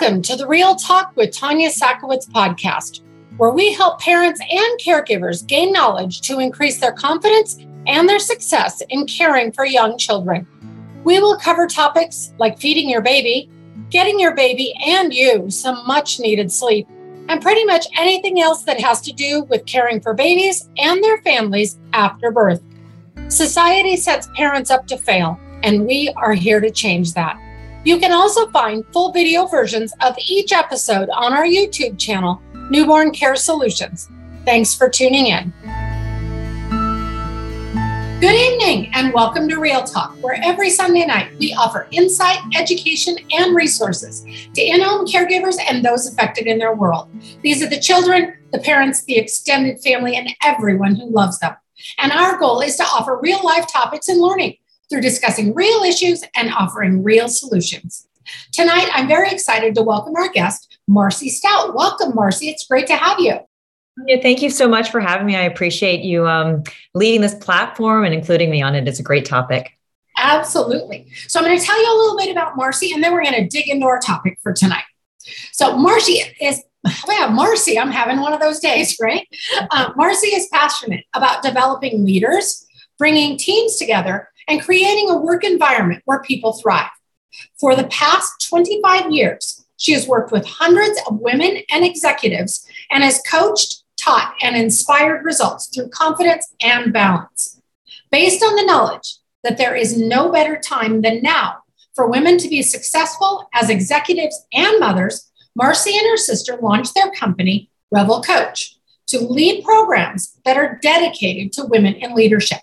Welcome to the Real Talk with Tanya Sakowitz podcast, where we help parents and caregivers gain knowledge to increase their confidence and their success in caring for young children. We will cover topics like feeding your baby, getting your baby and you some much needed sleep, and pretty much anything else that has to do with caring for babies and their families after birth. Society sets parents up to fail, and we are here to change that. You can also find full video versions of each episode on our YouTube channel, Newborn Care Solutions. Thanks for tuning in. Good evening and welcome to Real Talk, where every Sunday night we offer insight, education, and resources to in home caregivers and those affected in their world. These are the children, the parents, the extended family, and everyone who loves them. And our goal is to offer real life topics and learning through discussing real issues and offering real solutions. Tonight, I'm very excited to welcome our guest, Marcy Stoudt. Welcome, Marcy. It's great to have you. Yeah, thank you so much for having me. I appreciate you um, leading this platform and including me on it. It's a great topic. Absolutely. So, I'm going to tell you a little bit about Marcy, and then we're going to dig into our topic for tonight. So, Marcy is, yeah, Marcy, I'm having one of those days, right? Uh, Marcy is passionate about developing leaders, bringing teams together, and creating a work environment where people thrive. For the past 25 years, she has worked with hundreds of women and executives and has coached, taught, and inspired results through confidence and balance. Based on the knowledge that there is no better time than now for women to be successful as executives and mothers, Marcy and her sister launched their company, Revel Coach, to lead programs that are dedicated to women in leadership.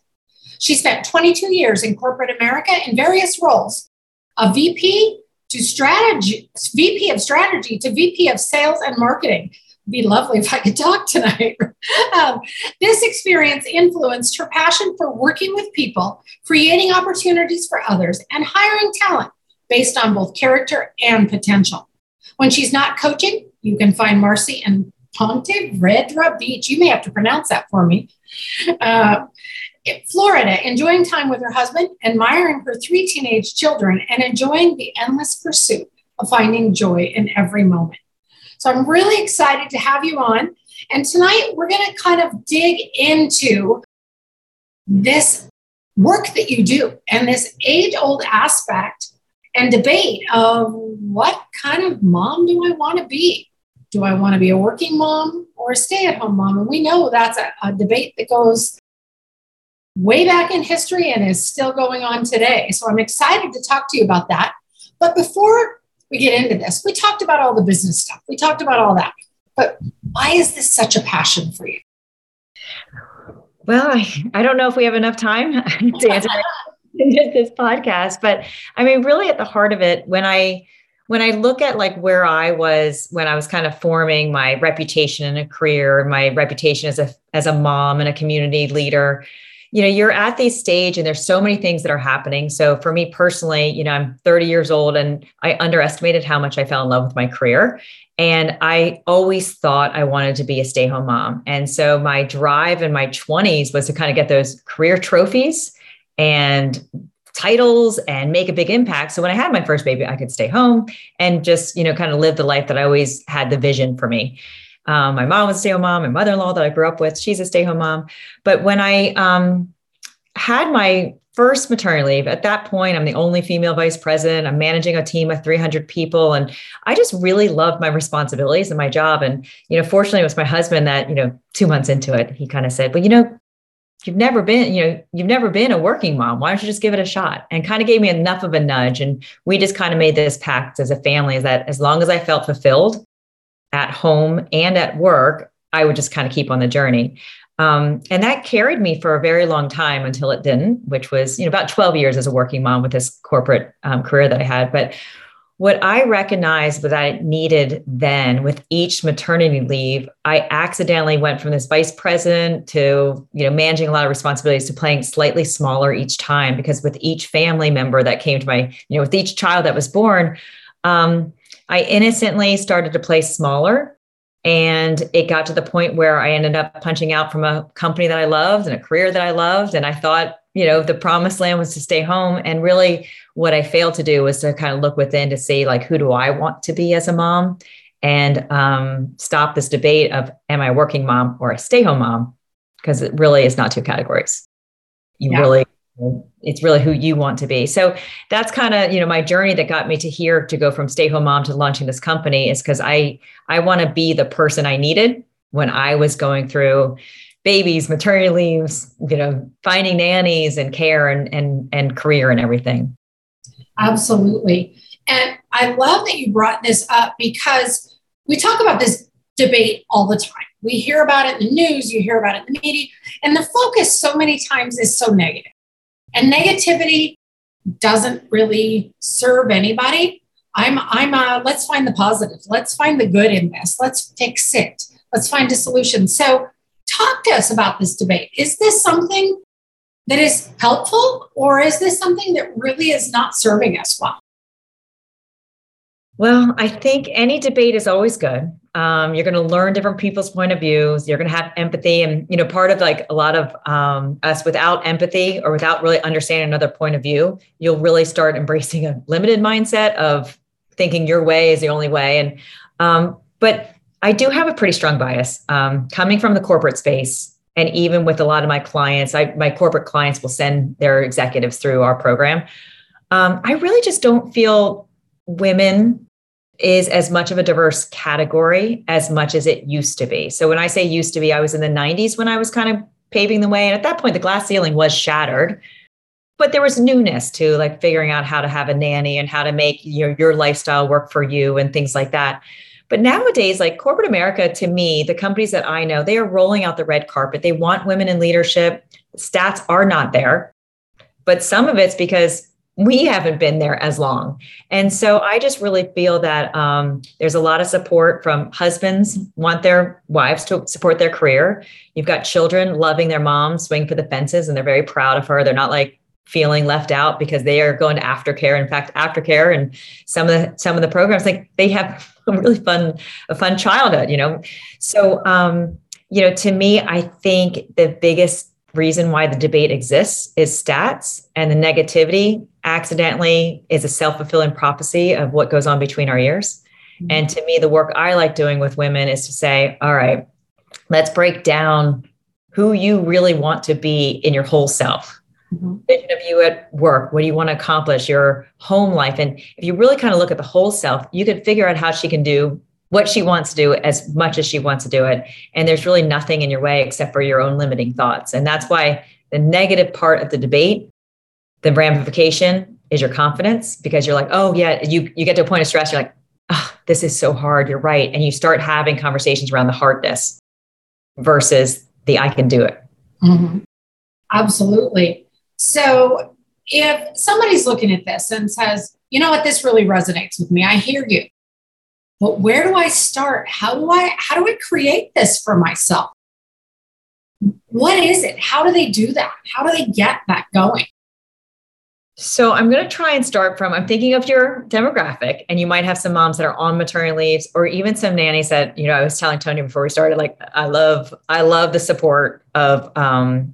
She spent 22 years in corporate America in various roles, a VP to strategy, VP of strategy to VP of sales and marketing. It'd be lovely if I could talk tonight. um, this experience influenced her passion for working with people, creating opportunities for others, and hiring talent based on both character and potential. When she's not coaching, you can find Marcy in Ponte Vedra Beach. You may have to pronounce that for me. Uh, Florida, enjoying time with her husband, admiring her three teenage children, and enjoying the endless pursuit of finding joy in every moment. So I'm really excited to have you on. And tonight we're going to kind of dig into this work that you do and this age old aspect and debate of what kind of mom do I want to be? Do I want to be a working mom or a stay at home mom? And we know that's a, a debate that goes way back in history and is still going on today. So I'm excited to talk to you about that. But before we get into this, we talked about all the business stuff, we talked about all that. But why is this such a passion for you? Well, I, I don't know if we have enough time to answer this podcast, but I mean, really at the heart of it, when I when I look at like where I was when I was kind of forming my reputation in a career, my reputation as a as a mom and a community leader, you know you're at this stage and there's so many things that are happening. So for me personally you know i'm 30 years old and i underestimated how much i fell in love with my career. And i always thought i wanted to be a stay-home mom. And so my drive in my 20s was to kind of get those career trophies and titles and make a big impact. So when i had my first baby i could stay home and just you know kind of live the life that i always had the vision for me um, my mom was a stay home mom, my mother in law that I grew up with, she's a stay home mom. But when I um, had my first maternity leave, at that point, I'm the only female vice president. I'm managing a team of 300 people. And I just really loved my responsibilities and my job. And, you know, fortunately, it was my husband that, you know, two months into it, he kind of said, well, you know, you've never been, you know, you've never been a working mom. Why don't you just give it a shot? And kind of gave me enough of a nudge. And we just kind of made this pact as a family is that as long as I felt fulfilled at home and at work, I would just kind of keep on the journey. Um, and that carried me for a very long time until it didn't, which was you know about 12 years as a working mom with this corporate um, career that I had. But what I recognized that I needed then with each maternity leave, I accidentally went from this vice president to you know managing a lot of responsibilities to playing slightly smaller each time because with each family member that came to my you know with each child that was born. Um, I innocently started to play smaller. And it got to the point where I ended up punching out from a company that I loved and a career that I loved. And I thought you know, the promised land was to stay home. And really, what I failed to do was to kind of look within to see, like, who do I want to be as a mom? And um, stop this debate of, am I a working mom or a stay home mom? Because it really is not two categories. You yeah. really, it's really who you want to be. So that's kind of, you know, my journey that got me to here to go from stay home mom to launching this company is because I, I want to be the person I needed when I was going through babies, maternity leaves, you know, finding nannies and care and and and career and everything. Absolutely. And I love that you brought this up because we talk about this debate all the time. We hear about it in the news, you hear about it in the media, and the focus so many times is so negative. And negativity doesn't really serve anybody. I'm I'm a let's find the positive. Let's find the good in this. Let's fix it. Let's find a solution. So talk to us about this debate. Is this something that is helpful or is this something that really is not serving us well? Well, I think any debate is always good. Um, you're going to learn different people's point of views. You're going to have empathy, and you know, part of like a lot of um, us without empathy or without really understanding another point of view, you'll really start embracing a limited mindset of thinking your way is the only way. And um, but I do have a pretty strong bias um, coming from the corporate space. And even with a lot of my clients, I, my corporate clients will send their executives through our program. Um, I really just don't feel women is as much of a diverse category as much as it used to be. So when I say used to be, I was in the 90s when I was kind of paving the way. And at that point, the glass ceiling was shattered. But there was newness to like figuring out how to have a nanny and how to make your, your lifestyle work for you and things like that. But nowadays, like corporate America, to me, the companies that I know, they are rolling out the red carpet. They want women in leadership. Stats are not there, but some of it's because we haven't been there as long. And so I just really feel that um, there's a lot of support from husbands want their wives to support their career. You've got children loving their mom, swing for the fences, and they're very proud of her. They're not like feeling left out because they are going to aftercare. In fact, aftercare and some of the some of the programs, like they have a really fun, a fun childhood, you know. So um, you know, to me, I think the biggest reason why the debate exists is stats and the negativity accidentally is a self-fulfilling prophecy of what goes on between our ears. Mm-hmm. And to me, the work I like doing with women is to say, all right, let's break down who you really want to be in your whole self mm-hmm. vision of you at work what do you want to accomplish your home life and if you really kind of look at the whole self you can figure out how she can do what she wants to do as much as she wants to do it and there's really nothing in your way except for your own limiting thoughts and that's why the negative part of the debate the ramification is your confidence because you're like oh yeah you you get to a point of stress you're like oh, this is so hard you're right and you start having conversations around the hardness versus the i can do it mm-hmm. absolutely so if somebody's looking at this and says, you know what, this really resonates with me, I hear you. But where do I start? How do I how do I create this for myself? What is it? How do they do that? How do they get that going? So I'm going to try and start from I'm thinking of your demographic and you might have some moms that are on maternity leaves or even some nannies that, you know, I was telling Tony before we started like I love I love the support of um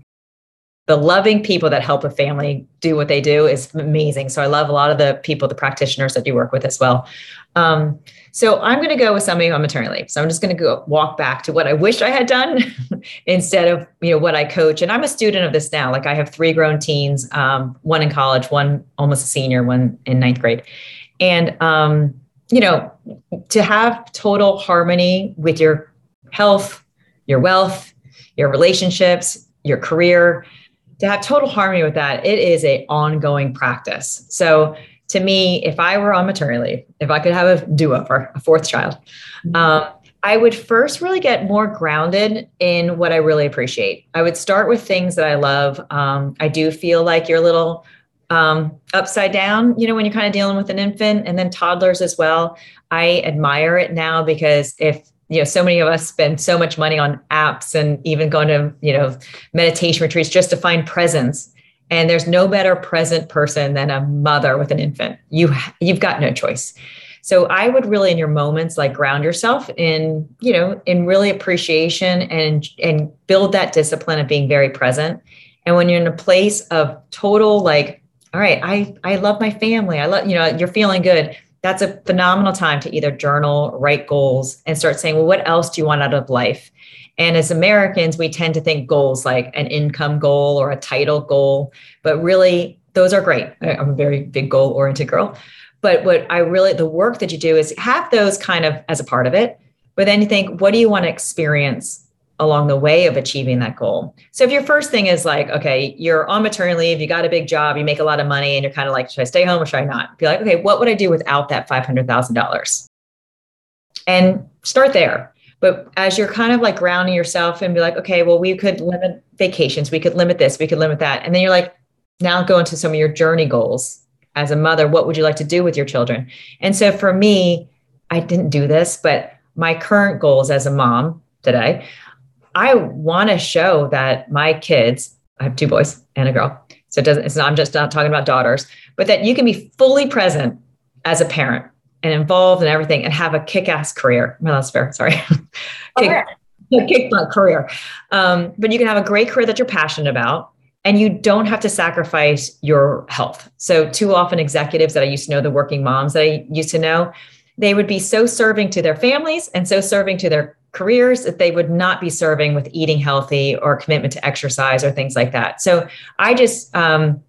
the loving people that help a family do what they do is amazing. So I love a lot of the people, the practitioners that you work with as well. Um, so I'm going to go with somebody on maternity leave. So I'm just going to go walk back to what I wish I had done instead of you know what I coach. And I'm a student of this now. Like I have three grown teens, um, one in college, one almost a senior, one in ninth grade, and um, you know to have total harmony with your health, your wealth, your relationships, your career to have total harmony with that, it is a ongoing practice. So to me, if I were on maternity leave, if I could have a do-over, a fourth child, mm-hmm. um, I would first really get more grounded in what I really appreciate. I would start with things that I love. Um, I do feel like you're a little um, upside down, you know, when you're kind of dealing with an infant and then toddlers as well. I admire it now because if you know so many of us spend so much money on apps and even going to you know meditation retreats just to find presence and there's no better present person than a mother with an infant you you've got no choice so i would really in your moments like ground yourself in you know in really appreciation and and build that discipline of being very present And when you're in a place of total like, all right, I I love my family. I love, you know, you're feeling good. That's a phenomenal time to either journal, write goals, and start saying, well, what else do you want out of life? And as Americans, we tend to think goals like an income goal or a title goal, but really those are great. I'm a very big goal oriented girl. But what I really, the work that you do is have those kind of as a part of it. But then you think, what do you want to experience along the way of achieving that goal? So if your first thing is like, okay, you're on maternity leave, you got a big job, you make a lot of money, and you're kind of like, should I stay home or should I not? Be like, okay, what would I do without that $500,000? And start there. But as you're kind of like grounding yourself and be like, okay, well, we could limit vacations, we could limit this, we could limit that. And then you're like, now go into some of your journey goals as a mother what would you like to do with your children and so for me i didn't do this but my current goals as a mom today i want to show that my kids i have two boys and a girl. So it doesn't it's not i'm just not talking about daughters but that you can be fully present as a parent and involved in everything and have a kick-ass career. Well that's fair sorry. Kick, kick butt career. Um, but you can have a great career that you're passionate about and you don't have to sacrifice your health. So, too often, executives that I used to know, the working moms that I used to know, they would be so serving to their families and so serving to their careers that they would not be serving with eating healthy or commitment to exercise or things like that. So, I just, um,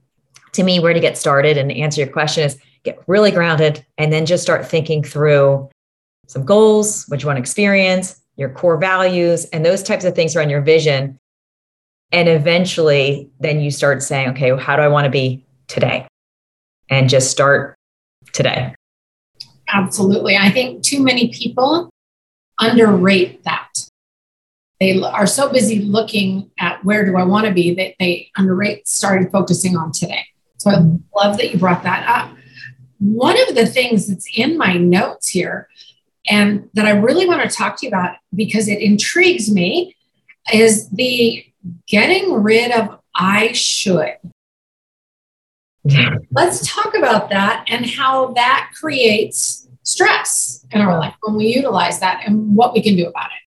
to me, where to get started and answer your question is get really grounded and then just start thinking through some goals, what you want to experience, your core values, and those types of things around your vision and eventually, then you start saying, okay, well, how do I want to be today? And just start today. Absolutely. I think too many people underrate that. They are so busy looking at where do I want to be that they underrate starting focusing on today. So I love that you brought that up. One of the things that's in my notes here and that I really want to talk to you about because it intrigues me is the getting rid of I should. Mm-hmm. Let's talk about that and how that creates stress in our life when we utilize that and what we can do about it.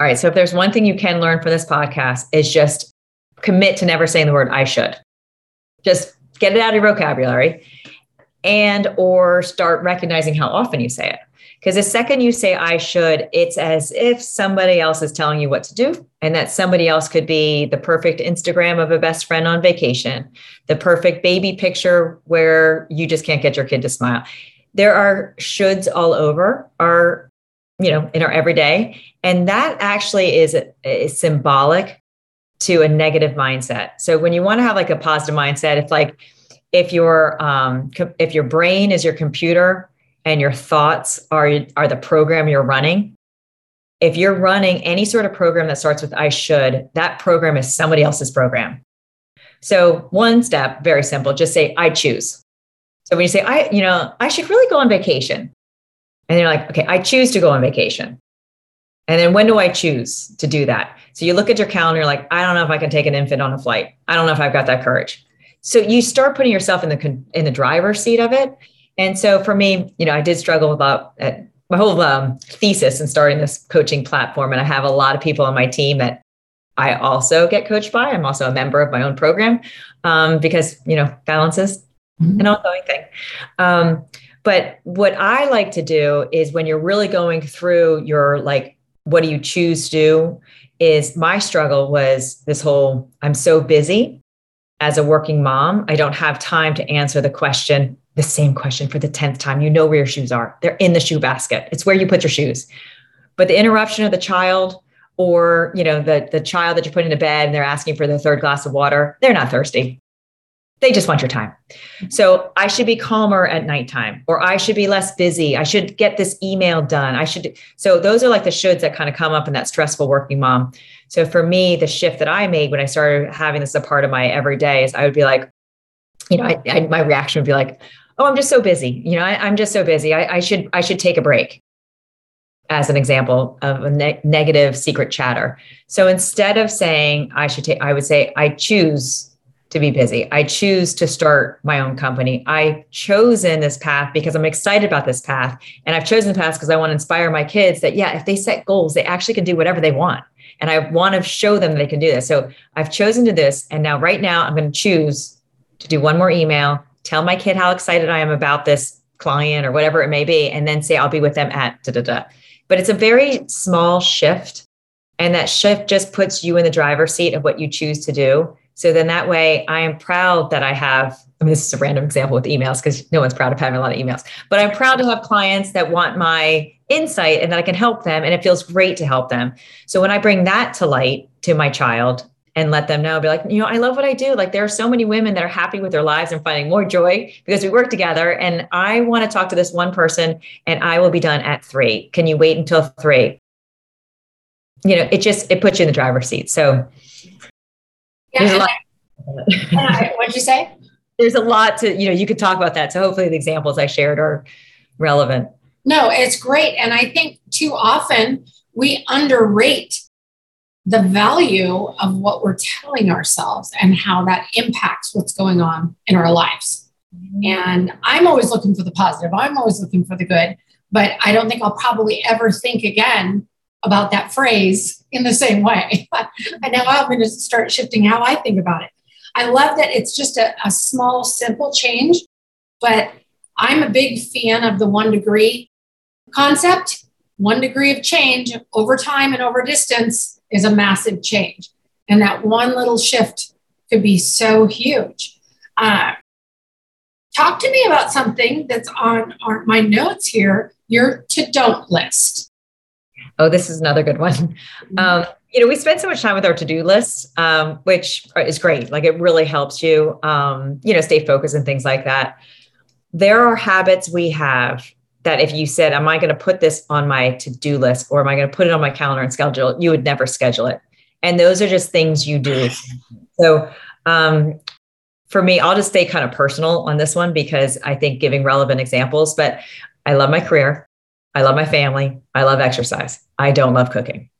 All right. So, if there's one thing you can learn from this podcast, is just commit to never saying the word I should. Just get it out of your vocabulary and or start recognizing how often you say it. Because the second you say I should, it's as if somebody else is telling you what to do. And that somebody else could be the perfect Instagram of a best friend on vacation, the perfect baby picture where you just can't get your kid to smile. There are shoulds all over our, you know, in our everyday. And that actually is, is symbolic to a negative mindset. So when you want to have like a positive mindset, it's like if your um, if your brain is your computer and your thoughts are are the program you're running if you're running any sort of program that starts with i should that program is somebody else's program so one step very simple just say i choose so when you say i you know i should really go on vacation and you're like okay i choose to go on vacation and then when do i choose to do that so you look at your calendar like i don't know if i can take an infant on a flight i don't know if i've got that courage so you start putting yourself in the in the driver's seat of it and so for me, you know, I did struggle about uh, my whole um, thesis in starting this coaching platform. And I have a lot of people on my team that I also get coached by. I'm also a member of my own program um, because, you know, balance is mm-hmm. an ongoing thing. Um, but what I like to do is when you're really going through your like, what do you choose to do? Is my struggle was this whole I'm so busy as a working mom, I don't have time to answer the question, the same question for the 10th time. You know where your shoes are. They're in the shoe basket. It's where you put your shoes. But the interruption of the child or, you know, the the child that you're putting to bed and they're asking for their third glass of water, they're not thirsty. They just want your time. So I should be calmer at nighttime, or I should be less busy. I should get this email done. I should. So those are like the shoulds that kind of come up in that stressful working mom. So for me, the shift that I made when I started having this as a part of my everyday is I would be like, you know, I, I, my reaction would be like, oh, I'm just so busy. You know, I, am just so busy. I, I, should I should take a break. As an example of a ne- negative secret chatter. So instead of saying I should take, I would say I choose to be busy. I choose to start my own company. I chosen this path because I'm excited about this path. And I've chosen the path because I want to inspire my kids that, yeah, if they set goals, they actually can do whatever they want. and I want to show them they can do this. So I've chosen to this. And now, right now, I'm going to choose to do one more email, tell my kid how excited I am about this client or whatever it may be, and then say I'll be with them at da da da. But it's a very small shift. And that shift just puts you in the driver's seat of what you choose to do. So then that way I am proud that I have, I mean, this is a random example with emails because no one's proud of having a lot of emails, but I'm proud to have clients that want my insight and that I can help them. And it feels great to help them. So when I bring that to light to my child, and let them know, be like, you know, I love what I do. Like there are so many women that are happy with their lives and finding more joy because we work together. And I want to talk to this one person and I will be done at three. Can you wait until three? You know, it just it puts you in the driver's seat. So yeah, what'd you say? There's a lot to, you know, you could talk about that. So hopefully the examples I shared are relevant. No, it's great. And I think too often we underrate the value of what we're telling ourselves and how that impacts what's going on in our lives. Mm-hmm. And I'm always looking for the positive, I'm always looking for the good, but I don't think I'll probably ever think again about that phrase in the same way. and now I'm going to start shifting how I think about it. I love that it's just a, a small, simple change, but I'm a big fan of the one degree concept. One degree of change over time and over distance is a massive change. And that one little shift could be so huge. Uh, talk to me about something that's on, on my notes here your to don't list. Oh, this is another good one. Mm-hmm. Um, you know, we spend so much time with our to do list, um, which is great. Like it really helps you, um, you know, stay focused and things like that. There are habits we have that if you said, Am I going to put this on my to do list or am I going to put it on my calendar and schedule it? You would never schedule it. And those are just things you do. So, um, for me, I'll just stay kind of personal on this one because I think giving relevant examples, but I love my career. I love my family. I love exercise. I don't love cooking.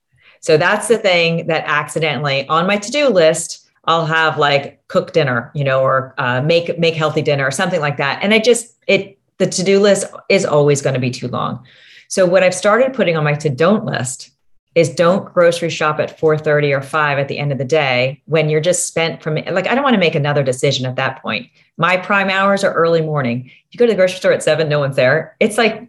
So that's the thing that accidentally on my to-do list, I'll have like cook dinner, you know, or uh, make make healthy dinner or something like that. And I just it the to-do list is always going to be too long. So what I've started putting on my to don't list is don't grocery shop at 4:30 or 5 at the end of the day when you're just spent from like I don't want to make another decision at that point. My prime hours are early morning. You go to the grocery store at 7, no one's there. It's like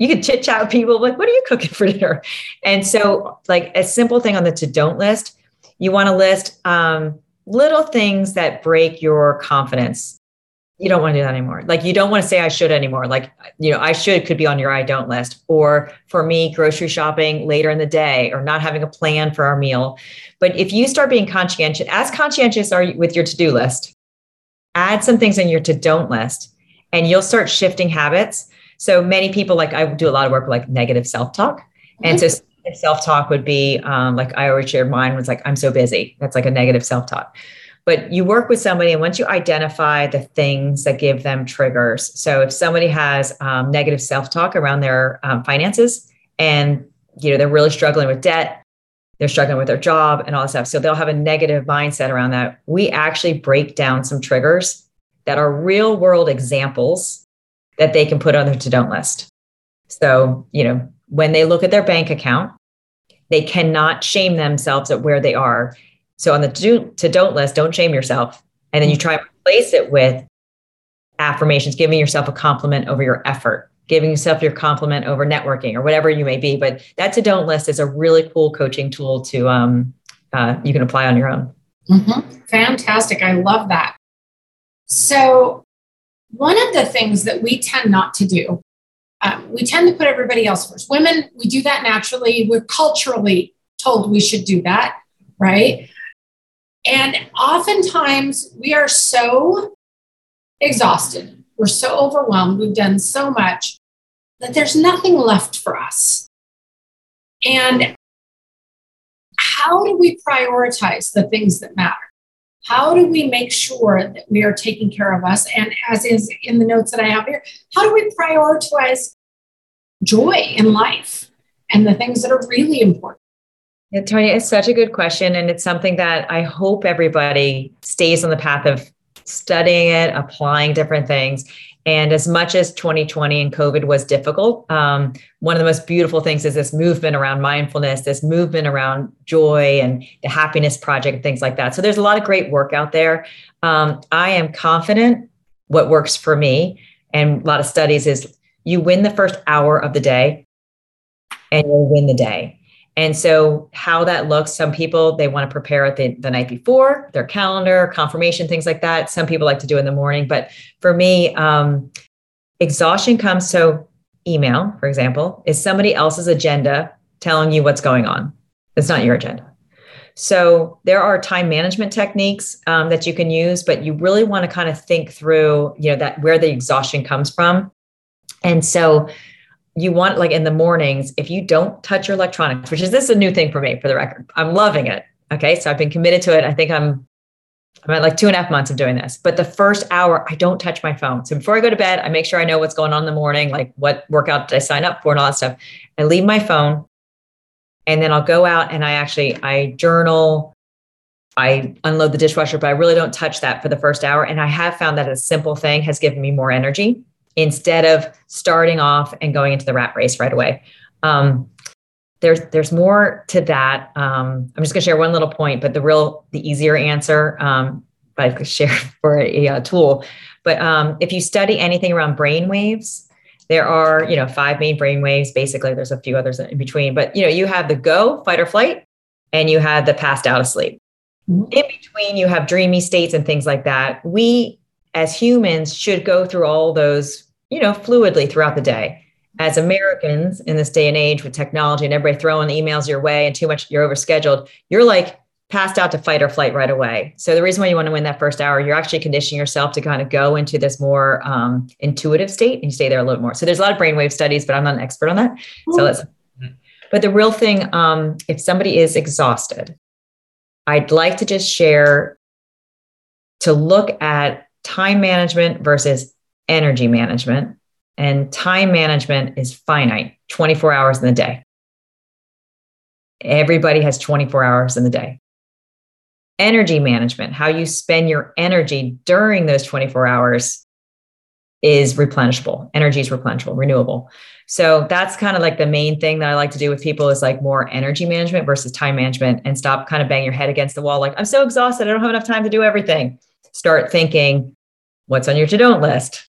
you could chit chat with people like what are you cooking for dinner? And so like a simple thing on the to don't list, you want to list um, little things that break your confidence you don't want to do that anymore. Like you don't want to say I should anymore. Like, you know, I should could be on your I don't list. Or for me, grocery shopping later in the day or not having a plan for our meal. But if you start being conscientious, as conscientious are you with your to-do list, add some things on your to don't list and you'll start shifting habits. So many people like I do a lot of work with like negative self-talk. Mm-hmm. And so self-talk would be um, like I always shared mine was like, I'm so busy. That's like a negative self-talk but you work with somebody and once you identify the things that give them triggers so if somebody has um, negative self-talk around their um, finances and you know they're really struggling with debt they're struggling with their job and all that stuff so they'll have a negative mindset around that we actually break down some triggers that are real world examples that they can put on their to don't list so you know when they look at their bank account they cannot shame themselves at where they are so on the to, don't list, don't shame yourself. And then you try and replace it with affirmations, giving yourself a compliment over your effort, giving yourself your compliment over networking or whatever you may be. But that to don't list is a really cool coaching tool to um, uh, you can apply on your own. Mm-hmm. Fantastic. I love that. So one of the things that we tend not to do, um, we tend to put everybody else first. Women, we do that naturally. We're culturally told we should do that, right? And oftentimes we are so exhausted, we're so overwhelmed, we've done so much that there's nothing left for us. And how do we prioritize the things that matter? How do we make sure that we are taking care of us? And as is in the notes that I have here, how do we prioritize joy in life and the things that are really important? Yeah, Tonya, it's such a good question. And it's something that I hope everybody stays on the path of studying it, applying different things. And as much as 2020 and COVID was difficult, um, one of the most beautiful things is this movement around mindfulness, this movement around joy and the happiness project and things like that. So there's a lot of great work out there. Um, I am confident what works for me and a lot of studies is you win the first hour of the day and you'll win the day. And so, how that looks, some people they want to prepare it the, the night before, their calendar, confirmation, things like that. Some people like to do in the morning. But for me, um, exhaustion comes so email, for example, is somebody else's agenda telling you what's going on. It's not your agenda. So there are time management techniques um, that you can use, but you really want to kind of think through, you know, that where the exhaustion comes from. And so you want like in the mornings, if you don't touch your electronics, which is this is a new thing for me for the record. I'm loving it. Okay. So I've been committed to it. I think I'm I'm at like two and a half months of doing this. But the first hour, I don't touch my phone. So before I go to bed, I make sure I know what's going on in the morning, like what workout did I sign up for and all that stuff. I leave my phone and then I'll go out and I actually I journal. I unload the dishwasher, but I really don't touch that for the first hour. And I have found that a simple thing has given me more energy instead of starting off and going into the rat race right away. Um, there's there's more to that. Um, I'm just going to share one little point, but the real the easier answer um, I could share for a, a tool. But um, if you study anything around brain waves, there are you know five main brain waves. Basically, there's a few others in between, but you know you have the go fight or flight, and you have the passed out asleep. Mm-hmm. In between, you have dreamy states and things like that. We as humans should go through all those, you know, fluidly throughout the day. As Americans in this day and age with technology and everybody throwing emails your way and too much, you're overscheduled, you're like passed out to fight or flight right away. So the reason why you want to win that first hour, you're actually conditioning yourself to kind of go into this more um, intuitive state and you stay there a little more. So there's a lot of brainwave studies, but I'm not an expert on that. Mm-hmm. So let's. But the real thing, um, if somebody is exhausted, I'd like to just share to look at time management versus energy management. And time management is finite 24 hours in the day. Everybody has 24 hours in the day. Energy management, how you spend your energy during those 24 hours, is replenishable. Energy is replenishable, renewable. So that's kind of like the main thing that I like to do with people is like more energy management versus time management and stop kind of banging your head against the wall. Like, I'm so exhausted. I don't have enough time to do everything. Start thinking, What's on your to don't list?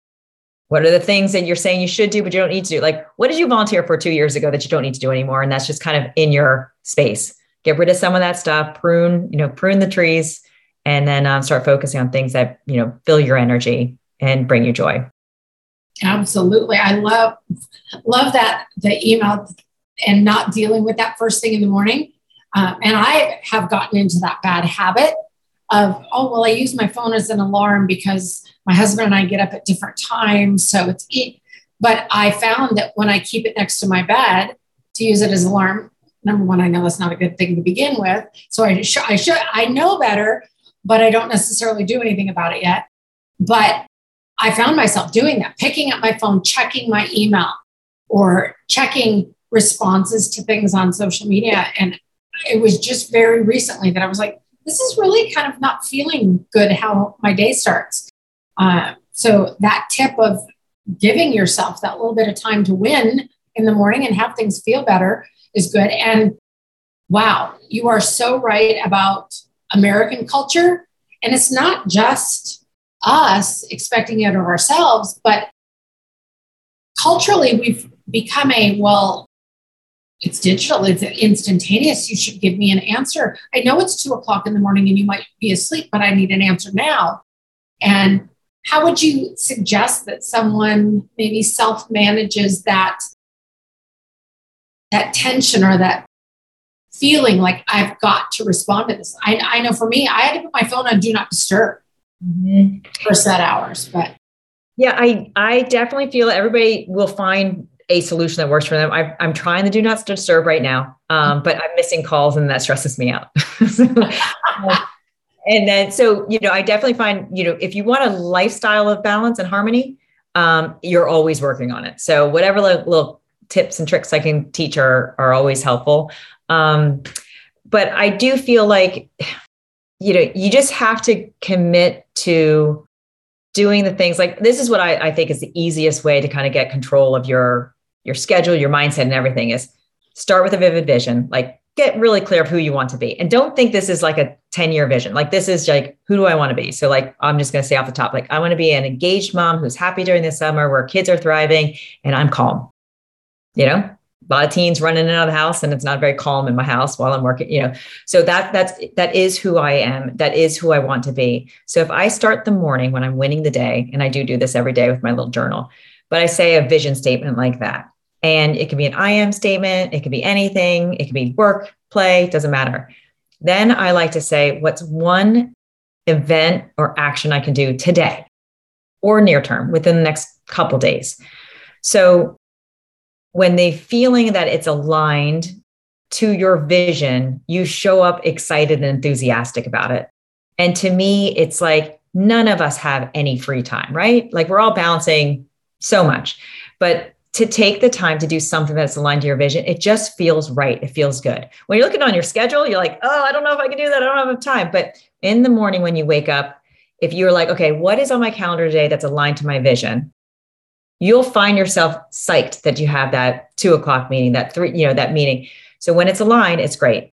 What are the things that you're saying you should do, but you don't need to do? Like, what did you volunteer for two years ago that you don't need to do anymore? And that's just kind of in your space. Get rid of some of that stuff, prune, you know, prune the trees, and then um, start focusing on things that, you know, fill your energy and bring you joy. Absolutely. I love, love that the email and not dealing with that first thing in the morning. Um, and I have gotten into that bad habit of, oh, well, I use my phone as an alarm because my husband and I get up at different times. So it's, it, but I found that when I keep it next to my bed to use it as alarm, number one, I know that's not a good thing to begin with. So I, sh- I should, I know better, but I don't necessarily do anything about it yet. But I found myself doing that, picking up my phone, checking my email or checking responses to things on social media. And it was just very recently that I was like, this is really kind of not feeling good how my day starts. Uh, so that tip of giving yourself that little bit of time to win in the morning and have things feel better is good. And wow, you are so right about American culture. And it's not just us expecting it of ourselves, but culturally, we've become a well, it's digital, it's instantaneous. You should give me an answer. I know it's two o'clock in the morning and you might be asleep, but I need an answer now. And how would you suggest that someone maybe self manages that that tension or that feeling like I've got to respond to this? I, I know for me, I had to put my phone on do not disturb mm-hmm. for set hours, but yeah, I I definitely feel everybody will find a solution that works for them. I, am trying to do not disturb right now, um, but I'm missing calls and that stresses me out. so, and then so you know i definitely find you know if you want a lifestyle of balance and harmony um, you're always working on it so whatever little, little tips and tricks i can teach are are always helpful um, but i do feel like you know you just have to commit to doing the things like this is what I, I think is the easiest way to kind of get control of your your schedule, your mindset, and everything is start with a vivid vision. Like get really clear of who you want to be. And don't think this is like a 10 year vision. Like this is like, who do I want to be? So like, I'm just going to say off the top, like I want to be an engaged mom who's happy during the summer where kids are thriving and I'm calm. You know, a lot of teens running in out of the house and it's not very calm in my house while I'm working, you know. So that that's that is who I am. That is who I want to be. So if I start the morning when I'm winning the day, and I do do this every day with my little journal, but I say a vision statement like that. And it could be an I am statement, it could be anything, it could be work, play, doesn't matter. Then I like to say, what's one event or action I can do today or near term within the next couple days? So when the feeling that it's aligned to your vision, you show up excited and enthusiastic about it. And to me, it's like none of us have any free time, right? Like we're all balancing so much. But to take the time to do something that's aligned to your vision, it just feels right. It feels good. When you're looking on your schedule, you're like, oh, I don't know if I can do that. I don't have time. But in the morning when you wake up, if you're like, okay, what is on my calendar today that's aligned to my vision? you'll find yourself psyched that you have that two o'clock meeting, that three, you know, that meeting. So when it's aligned, it's great.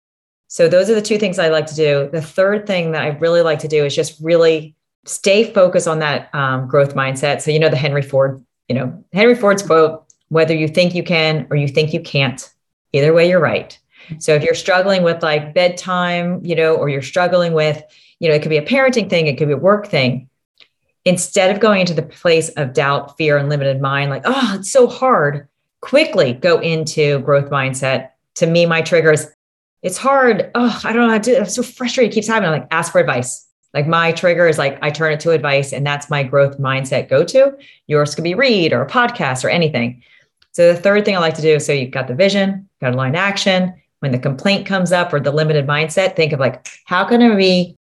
So those are the two things I like to do. The third thing that I really like to do is just really stay focused on that um, growth mindset. So you know the Henry Ford, you know Henry Ford's quote: "Whether you think you can or you think you can't, either way you're right." So if you're struggling with like bedtime, you know, or you're struggling with, you know, it could be a parenting thing, it could be a work thing instead of going into the place of doubt, fear, and limited mind, like, oh, it's so hard, quickly go into growth mindset. To me, my triggers, it's hard. Oh, I don't know how to do it. I'm so frustrated. It keeps happening. I'm like, ask for advice. Like my trigger is like, I turn it to advice, and that's my growth mindset go to. Yours could be read or a podcast or anything. So the third thing I like to do, so you've got the vision, got a line action. When the complaint comes up or the limited mindset, think of like, how can I be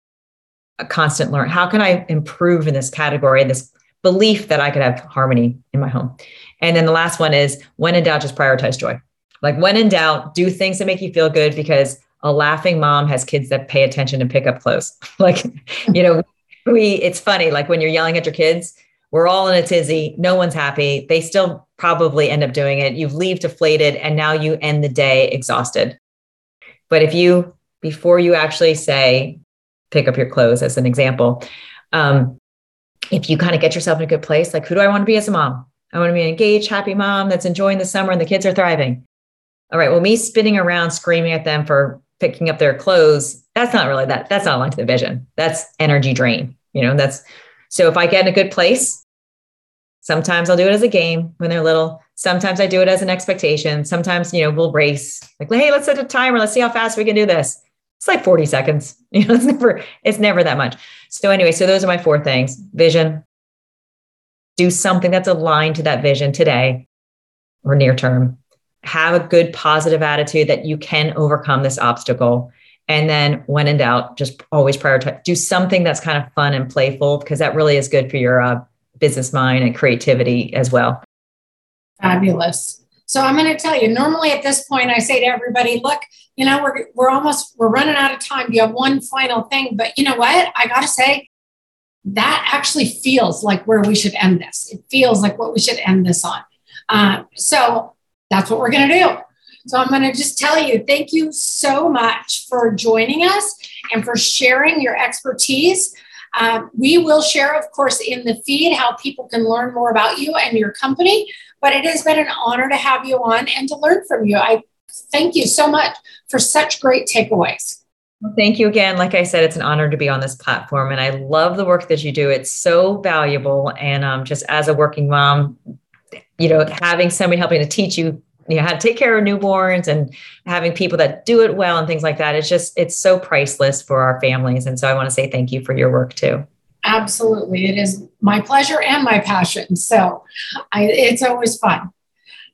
a constant learn. How can I improve in this category? This belief that I could have harmony in my home. And then the last one is when in doubt, just prioritize joy. Like when in doubt, do things that make you feel good because a laughing mom has kids that pay attention and pick up clothes. like, you know, we, it's funny, like when you're yelling at your kids, we're all in a tizzy. No one's happy. They still probably end up doing it. You've leave deflated and now you end the day exhausted. But if you, before you actually say, pick up your clothes as an example. Um, if you kind of get yourself in a good place, like who do I want to be as a mom? I want to be an engaged, happy mom that's enjoying the summer and the kids are thriving. All right. Well, me spinning around screaming at them for picking up their clothes, that's not really that. That's not aligned to the vision. That's energy drain. You know, that's so if I get in a good place, sometimes I'll do it as a game when they're little. Sometimes I do it as an expectation. Sometimes, you know, we'll race like, hey, let's set a timer. Let's see how fast we can do this it's like 40 seconds. You know, it's never, it's never that much. So anyway, so those are my four things. Vision. Do something that's aligned to that vision today or near term. Have a good positive attitude that you can overcome this obstacle. And then when in doubt, just always prioritize. Do something that's kind of fun and playful because that really is good for your uh, business mind and creativity as well. Fabulous. So I'm going to tell you, normally at this point, I say to everybody, look, you know, we're, we're almost, we're running out of time. Do You have one final thing, but you know what? I got to say, that actually feels like where we should end this. It feels like what we should end this on. Uh, so that's what we're going to do. So I'm going to just tell you, thank you so much for joining us and for sharing your expertise. Um, we will share, of course, in the feed how people can learn more about you and your company. But it has been an honor to have you on and to learn from you. I thank you so much for such great takeaways. Well, thank you again. Like I said, it's an honor to be on this platform, and I love the work that you do. It's so valuable, and um, just as a working mom, you know, having somebody helping to teach you, you know, how to take care of newborns and having people that do it well and things like that. It's just it's so priceless for our families, and so I want to say thank you for your work too. Absolutely. It is my pleasure and my passion. So I, it's always fun.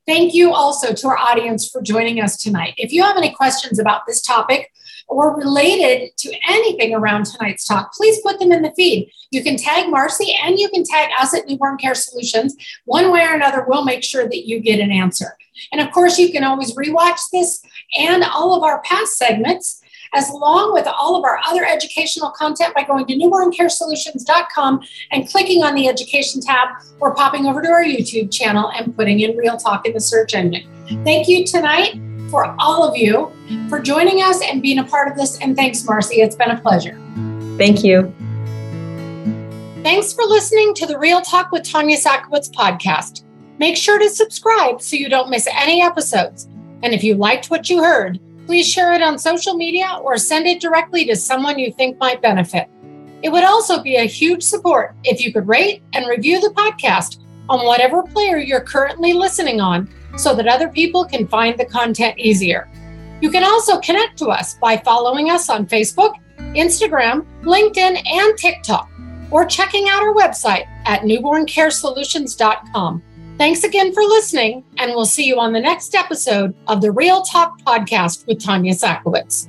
Thank you also to our audience for joining us tonight. If you have any questions about this topic or related to anything around tonight's talk, please put them in the feed. You can tag Marcy and you can tag us at Newborn Care Solutions. One way or another, we'll make sure that you get an answer. And of course, you can always rewatch this and all of our past segments as long with all of our other educational content by going to newborncaresolutions.com and clicking on the education tab or popping over to our YouTube channel and putting in Real Talk in the search engine. Thank you tonight for all of you for joining us and being a part of this. And thanks, Marcy. It's been a pleasure. Thank you. Thanks for listening to the Real Talk with Tanya Sakowitz podcast. Make sure to subscribe so you don't miss any episodes. And if you liked what you heard, please share it on social media or send it directly to someone you think might benefit. It would also be a huge support if you could rate and review the podcast on whatever player you're currently listening on so that other people can find the content easier. You can also connect to us by following us on Facebook, Instagram, LinkedIn, and TikTok, or checking out our website at newborncaresolutions.com. Thanks again for listening, and we'll see you on the next episode of the Real Talk podcast with Tanya Sakowitz.